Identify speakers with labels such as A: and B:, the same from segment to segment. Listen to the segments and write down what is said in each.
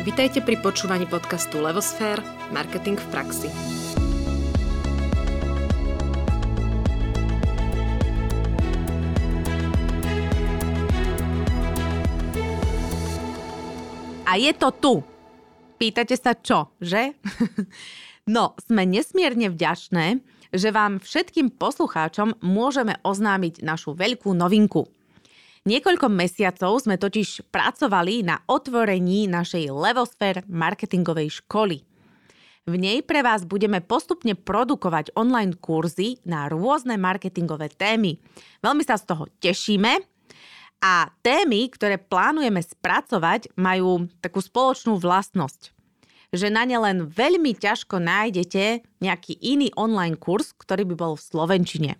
A: Vitajte pri počúvaní podcastu Levosfér – Marketing v praxi.
B: A je to tu. Pýtate sa čo, že? no, sme nesmierne vďačné, že vám všetkým poslucháčom môžeme oznámiť našu veľkú novinku – Niekoľko mesiacov sme totiž pracovali na otvorení našej Levosphere marketingovej školy. V nej pre vás budeme postupne produkovať online kurzy na rôzne marketingové témy. Veľmi sa z toho tešíme a témy, ktoré plánujeme spracovať, majú takú spoločnú vlastnosť že na ne len veľmi ťažko nájdete nejaký iný online kurz, ktorý by bol v Slovenčine.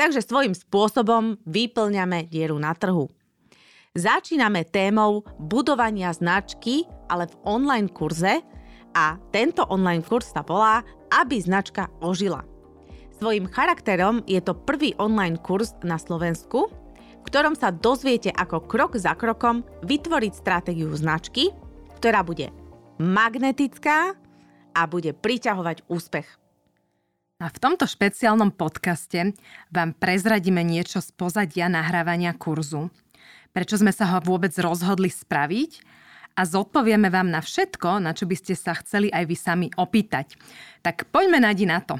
B: Takže svojím spôsobom vyplňame dieru na trhu. Začíname témou budovania značky, ale v online kurze a tento online kurz sa volá Aby značka ožila. Svojím charakterom je to prvý online kurz na Slovensku, v ktorom sa dozviete ako krok za krokom vytvoriť stratégiu značky, ktorá bude magnetická a bude priťahovať úspech.
C: A v tomto špeciálnom podcaste vám prezradíme niečo z pozadia nahrávania kurzu, prečo sme sa ho vôbec rozhodli spraviť a zodpovieme vám na všetko, na čo by ste sa chceli aj vy sami opýtať. Tak poďme Nadi na to.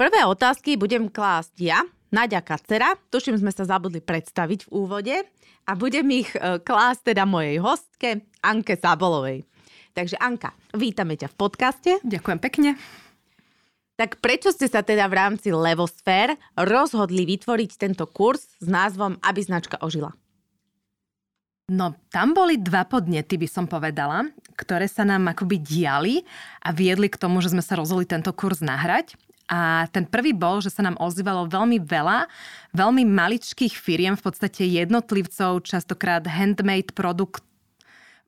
B: Prvé otázky budem klásť ja, Nadia Kacera, tuším sme sa zabudli predstaviť v úvode a budem ich e, klásť teda mojej hostke Anke Sabolovej. Takže Anka, vítame ťa v podcaste.
C: Ďakujem pekne.
B: Tak prečo ste sa teda v rámci Levosfér rozhodli vytvoriť tento kurz s názvom Aby značka ožila?
C: No, tam boli dva podnety, by som povedala, ktoré sa nám akoby diali a viedli k tomu, že sme sa rozhodli tento kurz nahrať. A ten prvý bol, že sa nám ozývalo veľmi veľa, veľmi maličkých firiem, v podstate jednotlivcov, častokrát handmade produkt,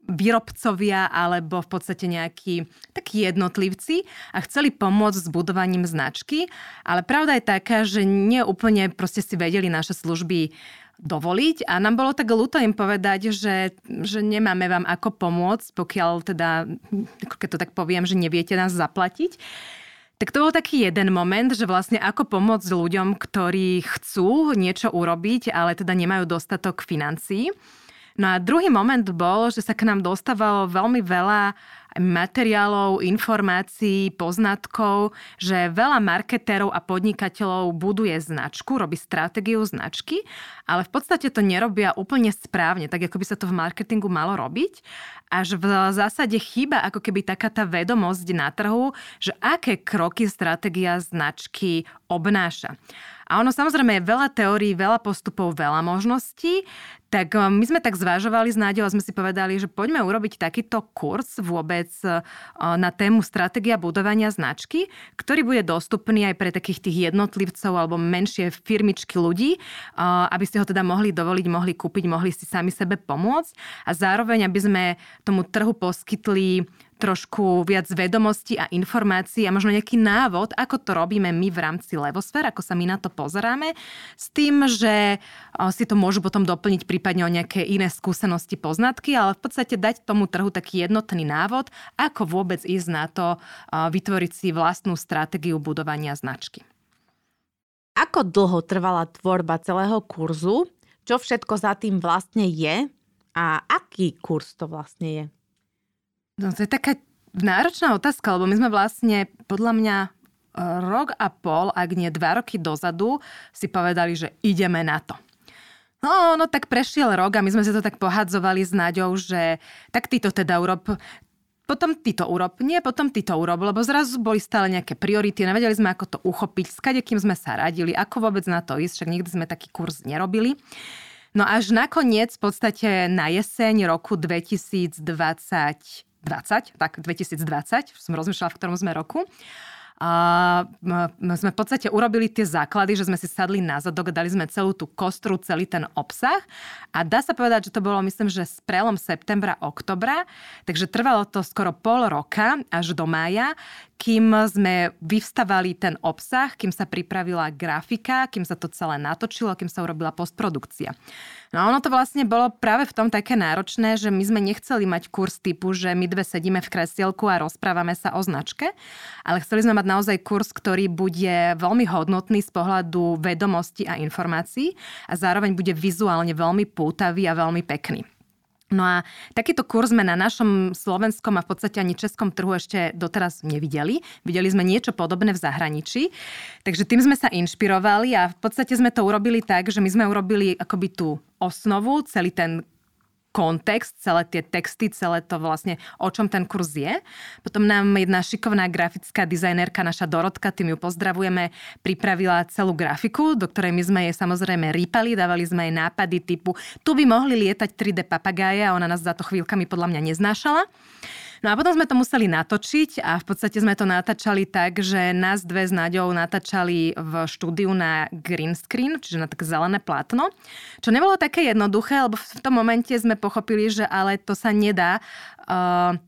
C: výrobcovia alebo v podstate nejakí takí jednotlivci a chceli pomôcť s budovaním značky, ale pravda je taká, že nie úplne proste si vedeli naše služby dovoliť a nám bolo tak ľúto im povedať, že, že nemáme vám ako pomôcť, pokiaľ teda, keď to tak poviem, že neviete nás zaplatiť. Tak to bol taký jeden moment, že vlastne ako pomôcť ľuďom, ktorí chcú niečo urobiť, ale teda nemajú dostatok financií. No a druhý moment bol, že sa k nám dostávalo veľmi veľa materiálov, informácií, poznatkov, že veľa marketérov a podnikateľov buduje značku, robí stratégiu značky, ale v podstate to nerobia úplne správne, tak ako by sa to v marketingu malo robiť. Až v zásade chýba ako keby taká tá vedomosť na trhu, že aké kroky stratégia značky obnáša. A ono samozrejme je veľa teórií, veľa postupov, veľa možností, tak eh, my sme tak zvažovali s Náďou a sme si povedali, že poďme urobiť takýto kurz vôbec eh, na tému stratégia budovania značky, ktorý bude dostupný aj pre takých tých jednotlivcov alebo menšie firmičky ľudí, eh, aby si ho teda mohli dovoliť, mohli kúpiť, mohli si sami sebe pomôcť a zároveň, aby sme tomu trhu poskytli trošku viac vedomostí a informácií a možno nejaký návod, ako to robíme my v rámci Levosfér, ako sa my na to pozeráme, s tým, že si to môžu potom doplniť prípadne o nejaké iné skúsenosti, poznatky, ale v podstate dať tomu trhu taký jednotný návod, ako vôbec ísť na to vytvoriť si vlastnú stratégiu budovania značky.
B: Ako dlho trvala tvorba celého kurzu? Čo všetko za tým vlastne je? A aký kurz to vlastne je?
C: No to je taká náročná otázka, lebo my sme vlastne podľa mňa e, rok a pol, ak nie dva roky dozadu, si povedali, že ideme na to. No, no tak prešiel rok a my sme si to tak pohadzovali s Naďou, že tak ty to teda urob, potom ty to urob, nie, potom ty to urob, lebo zrazu boli stále nejaké priority, nevedeli sme, ako to uchopiť, s kým sme sa radili, ako vôbec na to ísť, však nikdy sme taký kurz nerobili. No až nakoniec, v podstate na jeseň roku 2020, 20, tak 2020, som rozmýšľala, v ktorom sme roku, A sme v podstate urobili tie základy, že sme si sadli na zadok, dali sme celú tú kostru, celý ten obsah a dá sa povedať, že to bolo myslím, že s prelom septembra, oktobra, takže trvalo to skoro pol roka až do mája, kým sme vyvstavali ten obsah, kým sa pripravila grafika, kým sa to celé natočilo, kým sa urobila postprodukcia. No a ono to vlastne bolo práve v tom také náročné, že my sme nechceli mať kurz typu, že my dve sedíme v kresielku a rozprávame sa o značke, ale chceli sme mať naozaj kurz, ktorý bude veľmi hodnotný z pohľadu vedomosti a informácií a zároveň bude vizuálne veľmi pútavý a veľmi pekný. No a takýto kurz sme na našom slovenskom a v podstate ani českom trhu ešte doteraz nevideli. Videli sme niečo podobné v zahraničí. Takže tým sme sa inšpirovali a v podstate sme to urobili tak, že my sme urobili akoby tú osnovu, celý ten kontext, celé tie texty, celé to vlastne, o čom ten kurz je. Potom nám jedna šikovná grafická dizajnerka, naša Dorotka, tým ju pozdravujeme, pripravila celú grafiku, do ktorej my sme jej samozrejme rýpali, dávali sme jej nápady typu, tu by mohli lietať 3D papagáje a ona nás za to chvíľkami podľa mňa neznášala. No a potom sme to museli natočiť a v podstate sme to natáčali tak, že nás dve s Naďou natáčali v štúdiu na green screen, čiže na také zelené plátno, čo nebolo také jednoduché, lebo v tom momente sme pochopili, že ale to sa nedá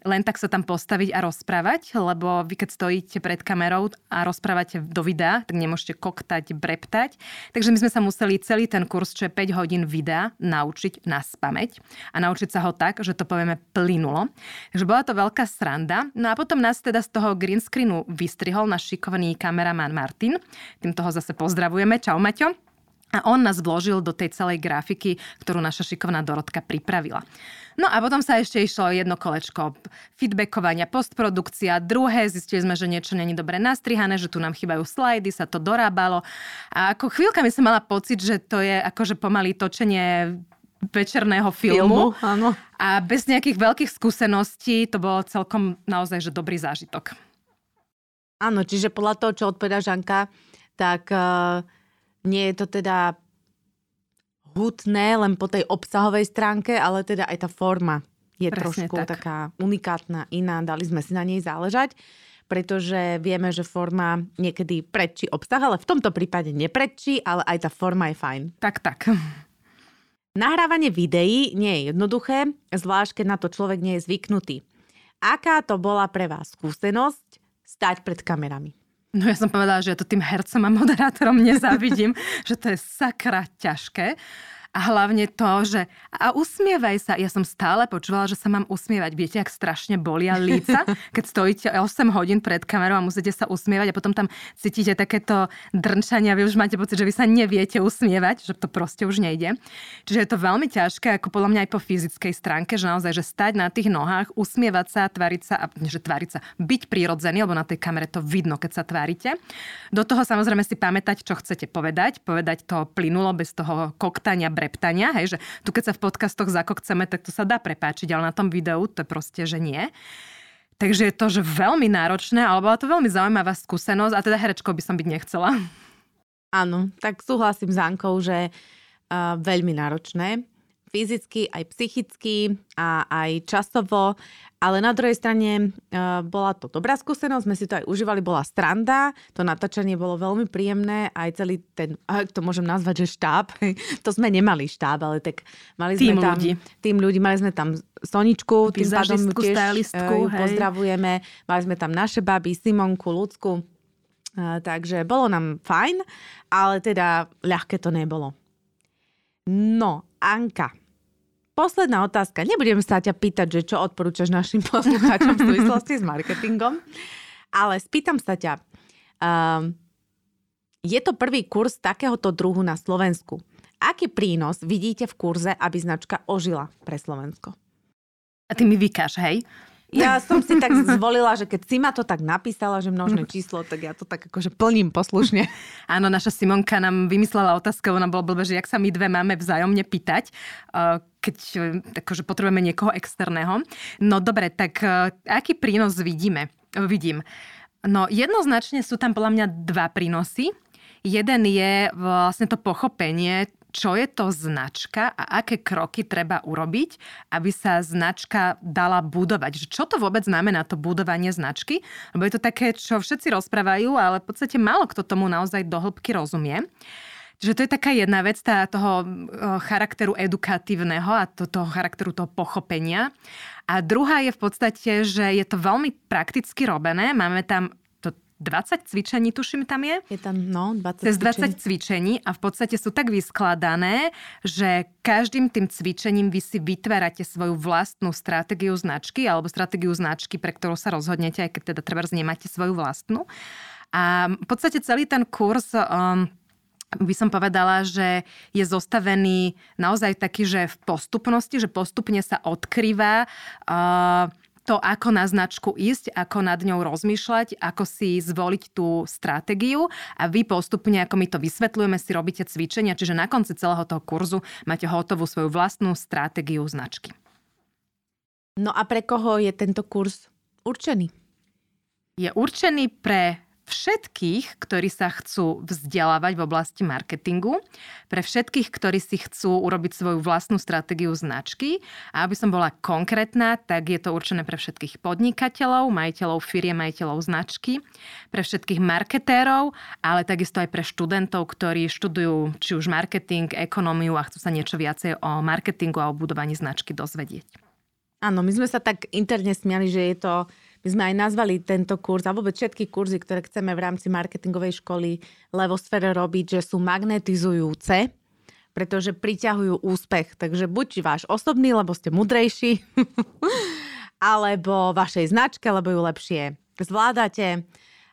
C: len tak sa tam postaviť a rozprávať, lebo vy keď stojíte pred kamerou a rozprávate do videa, tak nemôžete koktať, breptať. Takže my sme sa museli celý ten kurz, čo je 5 hodín videa, naučiť na spameť a naučiť sa ho tak, že to povieme plynulo. Takže bola to veľká sranda. No a potom nás teda z toho green screenu vystrihol náš šikovný kameraman Martin. Tým toho zase pozdravujeme. Čau Maťo. A on nás vložil do tej celej grafiky, ktorú naša šikovná Dorotka pripravila. No a potom sa ešte išlo jedno kolečko feedbackovania, postprodukcia, druhé, zistili sme, že niečo není dobre nastrihané, že tu nám chýbajú slajdy, sa to dorábalo. A ako chvíľka mi som mala pocit, že to je akože pomaly točenie večerného filmu. filmu áno. A bez nejakých veľkých skúseností to bolo celkom naozaj že dobrý zážitok.
B: Áno, čiže podľa toho, čo odpoveda Žanka, tak uh, nie je to teda hutné len po tej obsahovej stránke, ale teda aj tá forma je Presne trošku tak. taká unikátna, iná. Dali sme si na nej záležať, pretože vieme, že forma niekedy predčí obsah, ale v tomto prípade neprečí, ale aj tá forma je fajn.
C: Tak, tak.
B: Nahrávanie videí nie je jednoduché, zvlášť keď na to človek nie je zvyknutý. Aká to bola pre vás skúsenosť stať pred kamerami?
C: No ja som povedala, že ja to tým hercom a moderátorom nezávidím, že to je sakra ťažké. A hlavne to, že a usmievaj sa. Ja som stále počúvala, že sa mám usmievať. Viete, ak strašne bolia líca, keď stojíte 8 hodín pred kamerou a musíte sa usmievať a potom tam cítite takéto drnčania. Vy už máte pocit, že vy sa neviete usmievať, že to proste už nejde. Čiže je to veľmi ťažké, ako podľa mňa aj po fyzickej stránke, že naozaj, že stať na tých nohách, usmievať sa, tvariť sa, a že tvariť sa, byť prirodzený, lebo na tej kamere to vidno, keď sa tvárite. Do toho samozrejme si pamätať, čo chcete povedať, povedať to plynulo bez toho koktania, breptania, hej, že tu keď sa v podcastoch zakokceme, tak to sa dá prepáčiť, ale na tom videu to proste, že nie. Takže je to, že veľmi náročné, ale bola to veľmi zaujímavá skúsenosť a teda herečkou by som byť nechcela.
B: Áno, tak súhlasím s Ankou, že uh, veľmi náročné fyzicky, aj psychicky a aj časovo. Ale na druhej strane uh, bola to dobrá skúsenosť, sme si to aj užívali, bola stranda, to natáčanie bolo veľmi príjemné, aj celý ten, ak to môžem nazvať, že štáb, to sme nemali štáb, ale tak mali
C: tým
B: sme tam
C: ľudí.
B: tým ľudí, mali sme tam Soničku,
C: tým pádom tiež uh,
B: ju pozdravujeme, mali sme tam naše baby, Simonku, Lucku, uh, takže bolo nám fajn, ale teda ľahké to nebolo. No, Anka, posledná otázka. Nebudem sa ťa pýtať, že čo odporúčaš našim poslucháčom v súvislosti s marketingom, ale spýtam sa ťa. Um, je to prvý kurz takéhoto druhu na Slovensku. Aký prínos vidíte v kurze, aby značka ožila pre Slovensko?
C: A ty mi vykáš, hej?
B: Ja som si tak zvolila, že keď si ma to tak napísala, že množné číslo, tak ja to tak akože plním poslušne.
C: Áno, naša Simonka nám vymyslela otázku, ona bola blbé, že jak sa my dve máme vzájomne pýtať, keď akože potrebujeme niekoho externého. No dobre, tak eh, aký prínos vidíme? Vidím. No jednoznačne sú tam podľa mňa dva prínosy. Jeden je vlastne to pochopenie, čo je to značka a aké kroky treba urobiť, aby sa značka dala budovať. Že čo to vôbec znamená to budovanie značky? Lebo je to také, čo všetci rozprávajú, ale v podstate málo kto tomu naozaj do hĺbky rozumie. Čiže to je taká jedna vec tá, toho charakteru edukatívneho a to, toho charakteru toho pochopenia. A druhá je v podstate, že je to veľmi prakticky robené. Máme tam 20 cvičení, tuším, tam je.
B: Je tam, no, 20
C: Cez 20 cvičení. cvičení a v podstate sú tak vyskladané, že každým tým cvičením vy si vytvárate svoju vlastnú stratégiu značky alebo stratégiu značky, pre ktorú sa rozhodnete, aj keď teda treba nemáte svoju vlastnú. A v podstate celý ten kurz um, by som povedala, že je zostavený naozaj taký, že v postupnosti, že postupne sa odkrýva uh, to, ako na značku ísť, ako nad ňou rozmýšľať, ako si zvoliť tú stratégiu a vy postupne, ako my to vysvetľujeme, si robíte cvičenia, čiže na konci celého toho kurzu máte hotovú svoju vlastnú stratégiu značky.
B: No a pre koho je tento kurz určený?
C: Je určený pre všetkých, ktorí sa chcú vzdelávať v oblasti marketingu, pre všetkých, ktorí si chcú urobiť svoju vlastnú stratégiu značky. A aby som bola konkrétna, tak je to určené pre všetkých podnikateľov, majiteľov firie, majiteľov značky, pre všetkých marketérov, ale takisto aj pre študentov, ktorí študujú či už marketing, ekonómiu a chcú sa niečo viacej o marketingu a o budovaní značky dozvedieť.
B: Áno, my sme sa tak interne smiali, že je to my sme aj nazvali tento kurz a vôbec všetky kurzy, ktoré chceme v rámci marketingovej školy Levosfere robiť, že sú magnetizujúce, pretože priťahujú úspech. Takže buď váš osobný, lebo ste mudrejší, alebo vašej značke, lebo ju lepšie zvládate,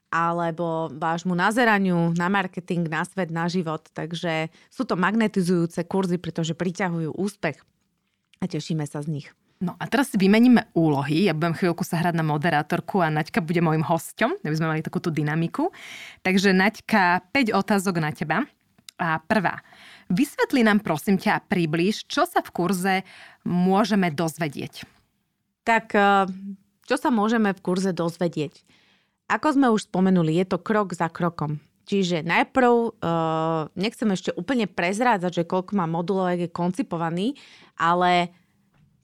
B: alebo vášmu nazeraniu na marketing, na svet, na život. Takže sú to magnetizujúce kurzy, pretože priťahujú úspech a tešíme sa z nich.
C: No a teraz si vymeníme úlohy. Ja budem chvíľku sa hrať na moderátorku a Naďka bude môjim hosťom, aby sme mali takúto dynamiku. Takže Naďka, 5 otázok na teba. A prvá. Vysvetli nám prosím ťa a približ, čo sa v kurze môžeme dozvedieť.
B: Tak eh, čo sa môžeme v kurze dozvedieť? Ako sme už spomenuli, je to krok za krokom. Čiže najprv, uh, nechcem ešte úplne prezrádzať, že koľko má modulov, je koncipovaný, ale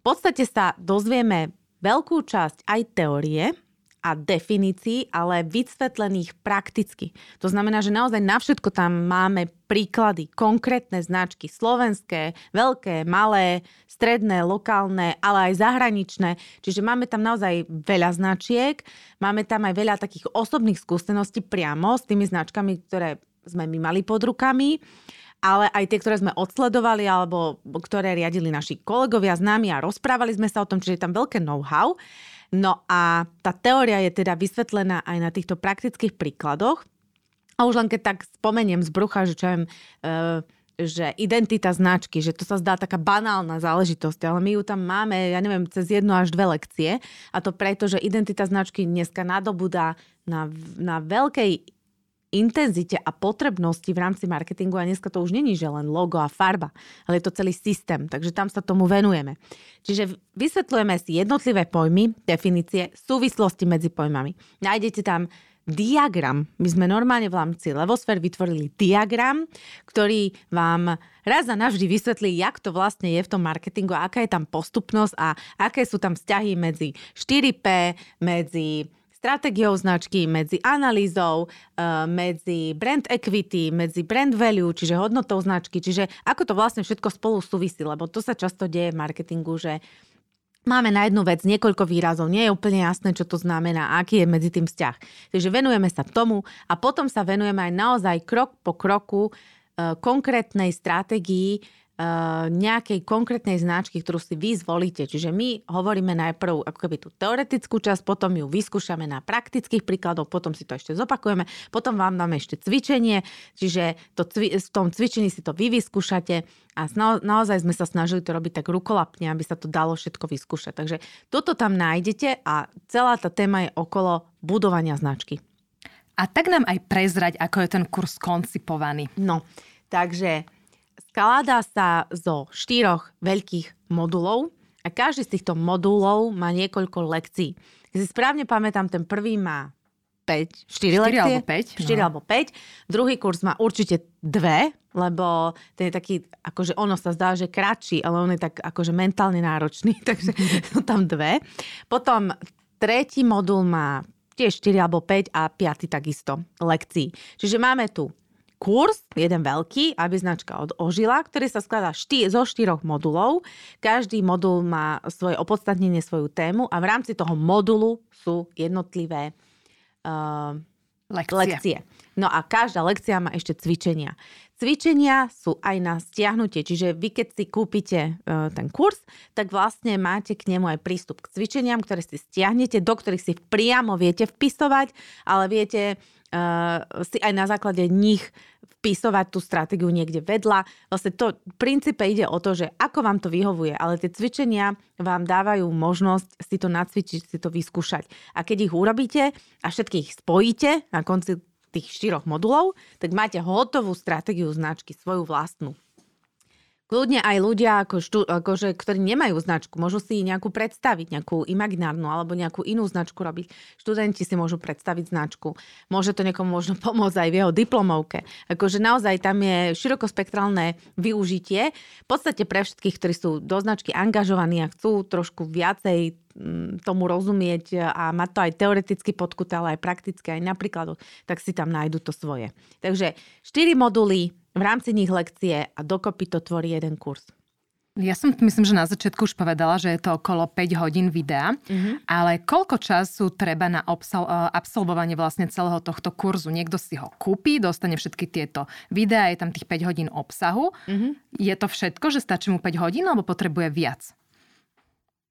B: v podstate sa dozvieme veľkú časť aj teórie a definícií, ale vysvetlených prakticky. To znamená, že naozaj na všetko tam máme príklady, konkrétne značky, slovenské, veľké, malé, stredné, lokálne, ale aj zahraničné. Čiže máme tam naozaj veľa značiek, máme tam aj veľa takých osobných skúseností priamo s tými značkami, ktoré sme my mali pod rukami ale aj tie, ktoré sme odsledovali alebo ktoré riadili naši kolegovia s nami a rozprávali sme sa o tom, čiže je tam veľké know-how. No a tá teória je teda vysvetlená aj na týchto praktických príkladoch. A už len keď tak spomeniem z brucha, že čo viem, uh, že identita značky, že to sa zdá taká banálna záležitosť, ale my ju tam máme, ja neviem, cez jednu až dve lekcie. A to preto, že identita značky dneska nadobúda na, na veľkej intenzite a potrebnosti v rámci marketingu a dneska to už není, že len logo a farba, ale je to celý systém, takže tam sa tomu venujeme. Čiže vysvetľujeme si jednotlivé pojmy, definície, súvislosti medzi pojmami. Nájdete tam diagram. My sme normálne v rámci Levosfér vytvorili diagram, ktorý vám raz a navždy vysvetlí, jak to vlastne je v tom marketingu, aká je tam postupnosť a aké sú tam vzťahy medzi 4P, medzi stratégiou značky, medzi analýzou, eh, medzi brand equity, medzi brand value, čiže hodnotou značky, čiže ako to vlastne všetko spolu súvisí, lebo to sa často deje v marketingu, že Máme na jednu vec niekoľko výrazov, nie je úplne jasné, čo to znamená, aký je medzi tým vzťah. Takže venujeme sa tomu a potom sa venujeme aj naozaj krok po kroku eh, konkrétnej stratégii, nejakej konkrétnej značky, ktorú si vy zvolíte. Čiže my hovoríme najprv ako keby tú teoretickú časť, potom ju vyskúšame na praktických príkladoch, potom si to ešte zopakujeme, potom vám dáme ešte cvičenie, čiže to, v tom cvičení si to vy vyskúšate a naozaj sme sa snažili to robiť tak rukolapne, aby sa to dalo všetko vyskúšať. Takže toto tam nájdete a celá tá téma je okolo budovania značky.
C: A tak nám aj prezrať, ako je ten kurz koncipovaný.
B: No, takže Skladá sa zo štyroch veľkých modulov a každý z týchto modulov má niekoľko lekcií. Keď si správne pamätám, ten prvý má 5, 4,
C: 4
B: lekcie.
C: alebo 5,
B: 4
C: no.
B: alebo 5. Druhý kurz má určite dve, lebo ten je taký, akože ono sa zdá, že kratší, ale on je tak akože mentálne náročný, takže sú tam dve. Potom tretí modul má tiež 4 alebo 5 a piaty takisto lekcií. Čiže máme tu kurz, jeden veľký, aby značka od Ožila, ktorý sa skladá šty- zo štyroch modulov. Každý modul má svoje opodstatnenie, svoju tému a v rámci toho modulu sú jednotlivé uh,
C: Lekcie.
B: lekcie. No a každá lekcia má ešte cvičenia. Cvičenia sú aj na stiahnutie, čiže vy keď si kúpite uh, ten kurz, tak vlastne máte k nemu aj prístup k cvičeniam, ktoré si stiahnete, do ktorých si priamo viete vpisovať, ale viete uh, si aj na základe nich vpisovať tú stratégiu niekde vedľa. Vlastne to v princípe ide o to, že ako vám to vyhovuje, ale tie cvičenia vám dávajú možnosť si to nacvičiť, si to vyskúšať. A keď ich urobíte a všetkých spojíte na konci tých štyroch modulov, tak máte hotovú stratégiu značky, svoju vlastnú. Kľudne aj ľudia, ako štú, akože, ktorí nemajú značku, môžu si nejakú predstaviť, nejakú imaginárnu alebo nejakú inú značku robiť. Študenti si môžu predstaviť značku. Môže to niekomu možno pomôcť aj v jeho diplomovke. Akože naozaj tam je širokospektrálne využitie. V podstate pre všetkých, ktorí sú do značky angažovaní a chcú trošku viacej mm, tomu rozumieť a mať to aj teoreticky podkuté, ale aj prakticky, aj na príkladoch, tak si tam nájdu to svoje. Takže 4 moduly, v rámci nich lekcie a dokopy to tvorí jeden kurz.
C: Ja som myslím, že na začiatku už povedala, že je to okolo 5 hodín videa,
B: Mhm.
C: ale koľko času treba na obsal- eh, absolvovanie vlastne celého tohto kurzu? Niekto si ho kúpi, dostane všetky tieto videá, je tam tých 5 hodín obsahu.
B: Mhm.
C: Je to všetko, že stačí mu 5 hodín alebo potrebuje viac?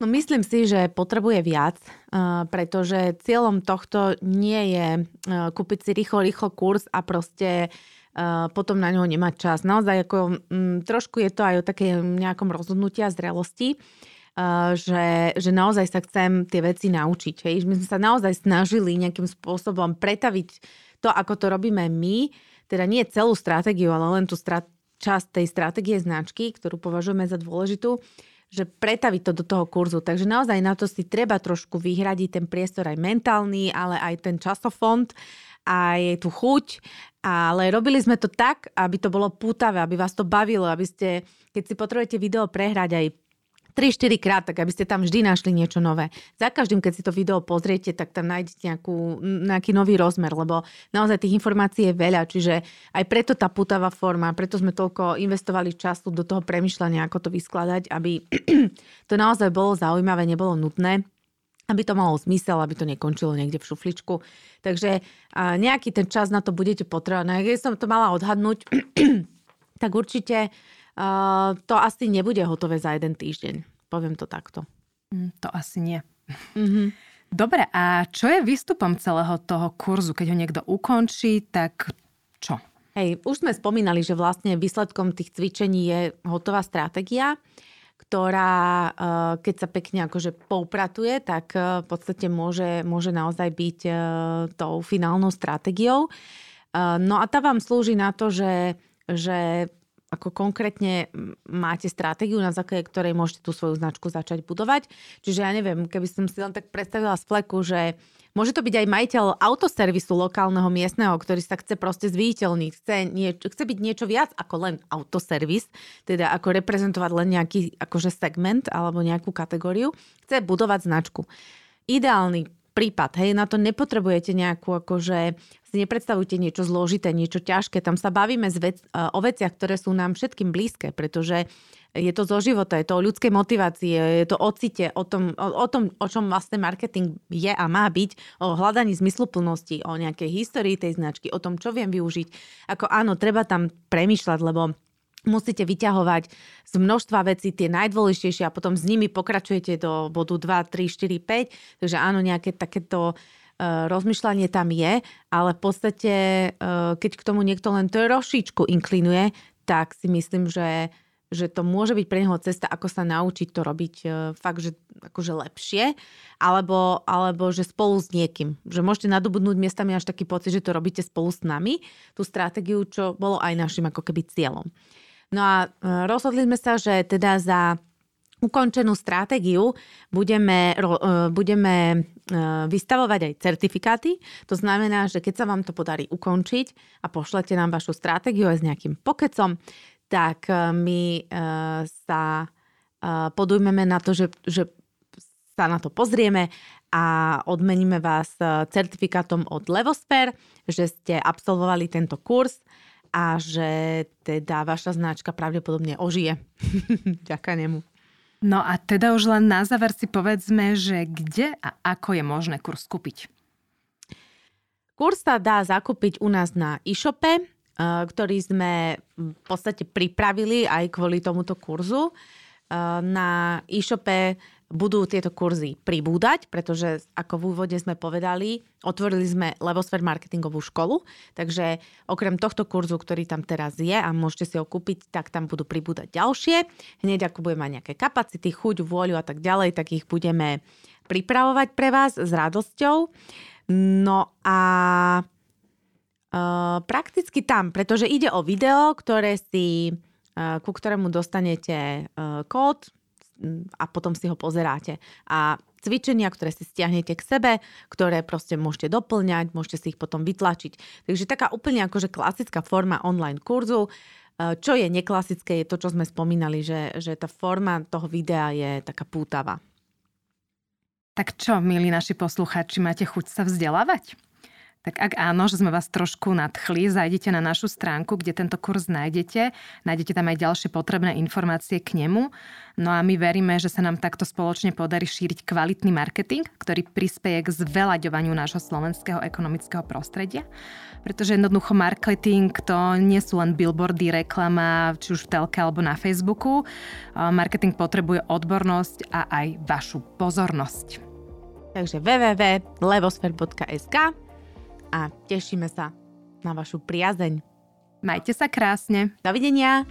B: No myslím si, že potrebuje viac, uh, pretože cieľom tohto nie je uh, kúpiť si rýchlo, rýchlo kurz a proste potom na ňo nemať čas. Naozaj ako, um, trošku je to aj o také nejakom rozhodnutí a zrelosti, že, že naozaj sa chcem tie veci naučiť. Hej. My sme sa naozaj snažili nejakým spôsobom pretaviť to, ako to robíme my, teda nie celú stratégiu, ale len tú strat- časť tej stratégie značky, ktorú považujeme za dôležitú, že pretaviť to do toho kurzu. Takže naozaj na to si treba trošku vyhradiť ten priestor aj mentálny, ale aj ten časofond, aj tú chuť. Ale robili sme to tak, aby to bolo pútavé, aby vás to bavilo, aby ste, keď si potrebujete video prehrať aj 3-4 krát, tak aby ste tam vždy našli niečo nové. Za každým, keď si to video pozriete, tak tam nájdete nejakú, nejaký nový rozmer, lebo naozaj tých informácií je veľa, čiže aj preto tá putavá forma, preto sme toľko investovali času do toho premyšľania, ako to vyskladať, aby to naozaj bolo zaujímavé, nebolo nutné aby to malo zmysel, aby to nekončilo niekde v šufličku. Takže nejaký ten čas na to budete potrebovať. No, keď som to mala odhadnúť, tak určite uh, to asi nebude hotové za jeden týždeň. Poviem to takto.
C: Mm, To asi nie.
B: Mm-hmm.
C: Dobre, a čo je výstupom celého toho kurzu? Keď ho niekto ukončí, tak čo?
B: Hej, už sme spomínali, že vlastne výsledkom tých cvičení je hotová stratégia, ktorá, eh, keď sa pekne akože poupratuje, tak eh, v podstate môže, môže naozaj byť eh, tou finálnou stratégiou. No a tá vám slúži na to, že, že ako konkrétne máte stratégiu, na základe ktorej môžete tú svoju značku začať budovať. Čiže ja neviem, keby som si len tak predstavila z fleku, že môže to byť aj majiteľ autoservisu lokálneho miestneho, ktorý sa chce proste zviditeľniť, chce, niečo, chce byť niečo viac ako len autoservis, teda ako reprezentovať len nejaký akože segment alebo nejakú kategóriu, chce budovať značku. Ideálny prípad, hej, na to nepotrebujete nejakú akože si nepredstavujte niečo zložité, niečo ťažké. Tam sa bavíme vec, o veciach, ktoré sú nám všetkým blízke, pretože je to zo života, je to o ľudskej motivácii, je to o cite, o tom, o, o tom, o čom vlastne marketing je a má byť, o hľadaní zmysluplnosti, o nejakej histórii tej značky, o tom, čo viem využiť. Ako áno, treba tam premýšľať, lebo musíte vyťahovať z množstva vecí tie najdôležitejšie a potom s nimi pokračujete do bodu 2, 3, 4, 5. Takže áno, nejaké takéto rozmýšľanie tam je, ale v podstate, keď k tomu niekto len trošičku inklinuje, tak si myslím, že, že to môže byť pre neho cesta, ako sa naučiť to robiť fakt, že akože lepšie, alebo, alebo že spolu s niekým. Že môžete nadobudnúť miestami až taký pocit, že to robíte spolu s nami, tú stratégiu, čo bolo aj našim ako keby cieľom. No a rozhodli sme sa, že teda za ukončenú stratégiu budeme, e, budeme e, vystavovať aj certifikáty. To znamená, že keď sa vám to podarí ukončiť a pošlete nám vašu stratégiu aj s nejakým pokecom, tak e, my sa podujmeme na to, že, že sa na to pozrieme a odmeníme vás certifikátom od Levosphere, že ste absolvovali tento kurz a že teda vaša značka pravdepodobne ožije. Ďakujem nemu.
C: No a teda už len na záver si povedzme, že kde a ako je možné kurz kúpiť?
B: Kurs sa dá zakúpiť u nás na e-shope, eh, ktorý sme v podstate pripravili aj kvôli tomuto kurzu. Eh, na e-shope budú tieto kurzy pribúdať, pretože ako v úvode sme povedali, otvorili sme Levosfér marketingovú školu, takže okrem tohto kurzu, ktorý tam teraz je a môžete si ho kúpiť, tak tam budú pribúdať ďalšie. Hneď ako budeme mať nejaké kapacity, chuť, vôľu a tak ďalej, tak ich budeme pripravovať pre vás s radosťou. No a Uh, prakticky tam, pretože ide o video, ktoré si, uh, ku ktorému dostanete uh, kód, a potom si ho pozeráte. A cvičenia, ktoré si stiahnete k sebe, ktoré proste môžete doplňať, môžete si ich potom vytlačiť. Takže taká úplne akože klasická forma online kurzu. Čo je neklasické, je to, čo sme spomínali, že, že tá forma toho videa je taká pútava.
C: Tak čo, milí naši poslucháči, máte chuť sa vzdelávať? Tak ak áno, že sme vás trošku nadchli, zajdete na našu stránku, kde tento kurz nájdete. Nájdete tam aj ďalšie potrebné informácie k nemu. No a my veríme, že sa nám takto spoločne podarí šíriť kvalitný marketing, ktorý prispieje k zveľaďovaniu nášho slovenského ekonomického prostredia. Pretože jednoducho marketing to nie sú len billboardy, reklama, či už v telke alebo na Facebooku. Marketing potrebuje odbornosť a aj vašu pozornosť.
B: Takže www.levosfer.sk a tešíme sa na vašu priazeň.
C: Majte sa krásne.
B: Dovidenia.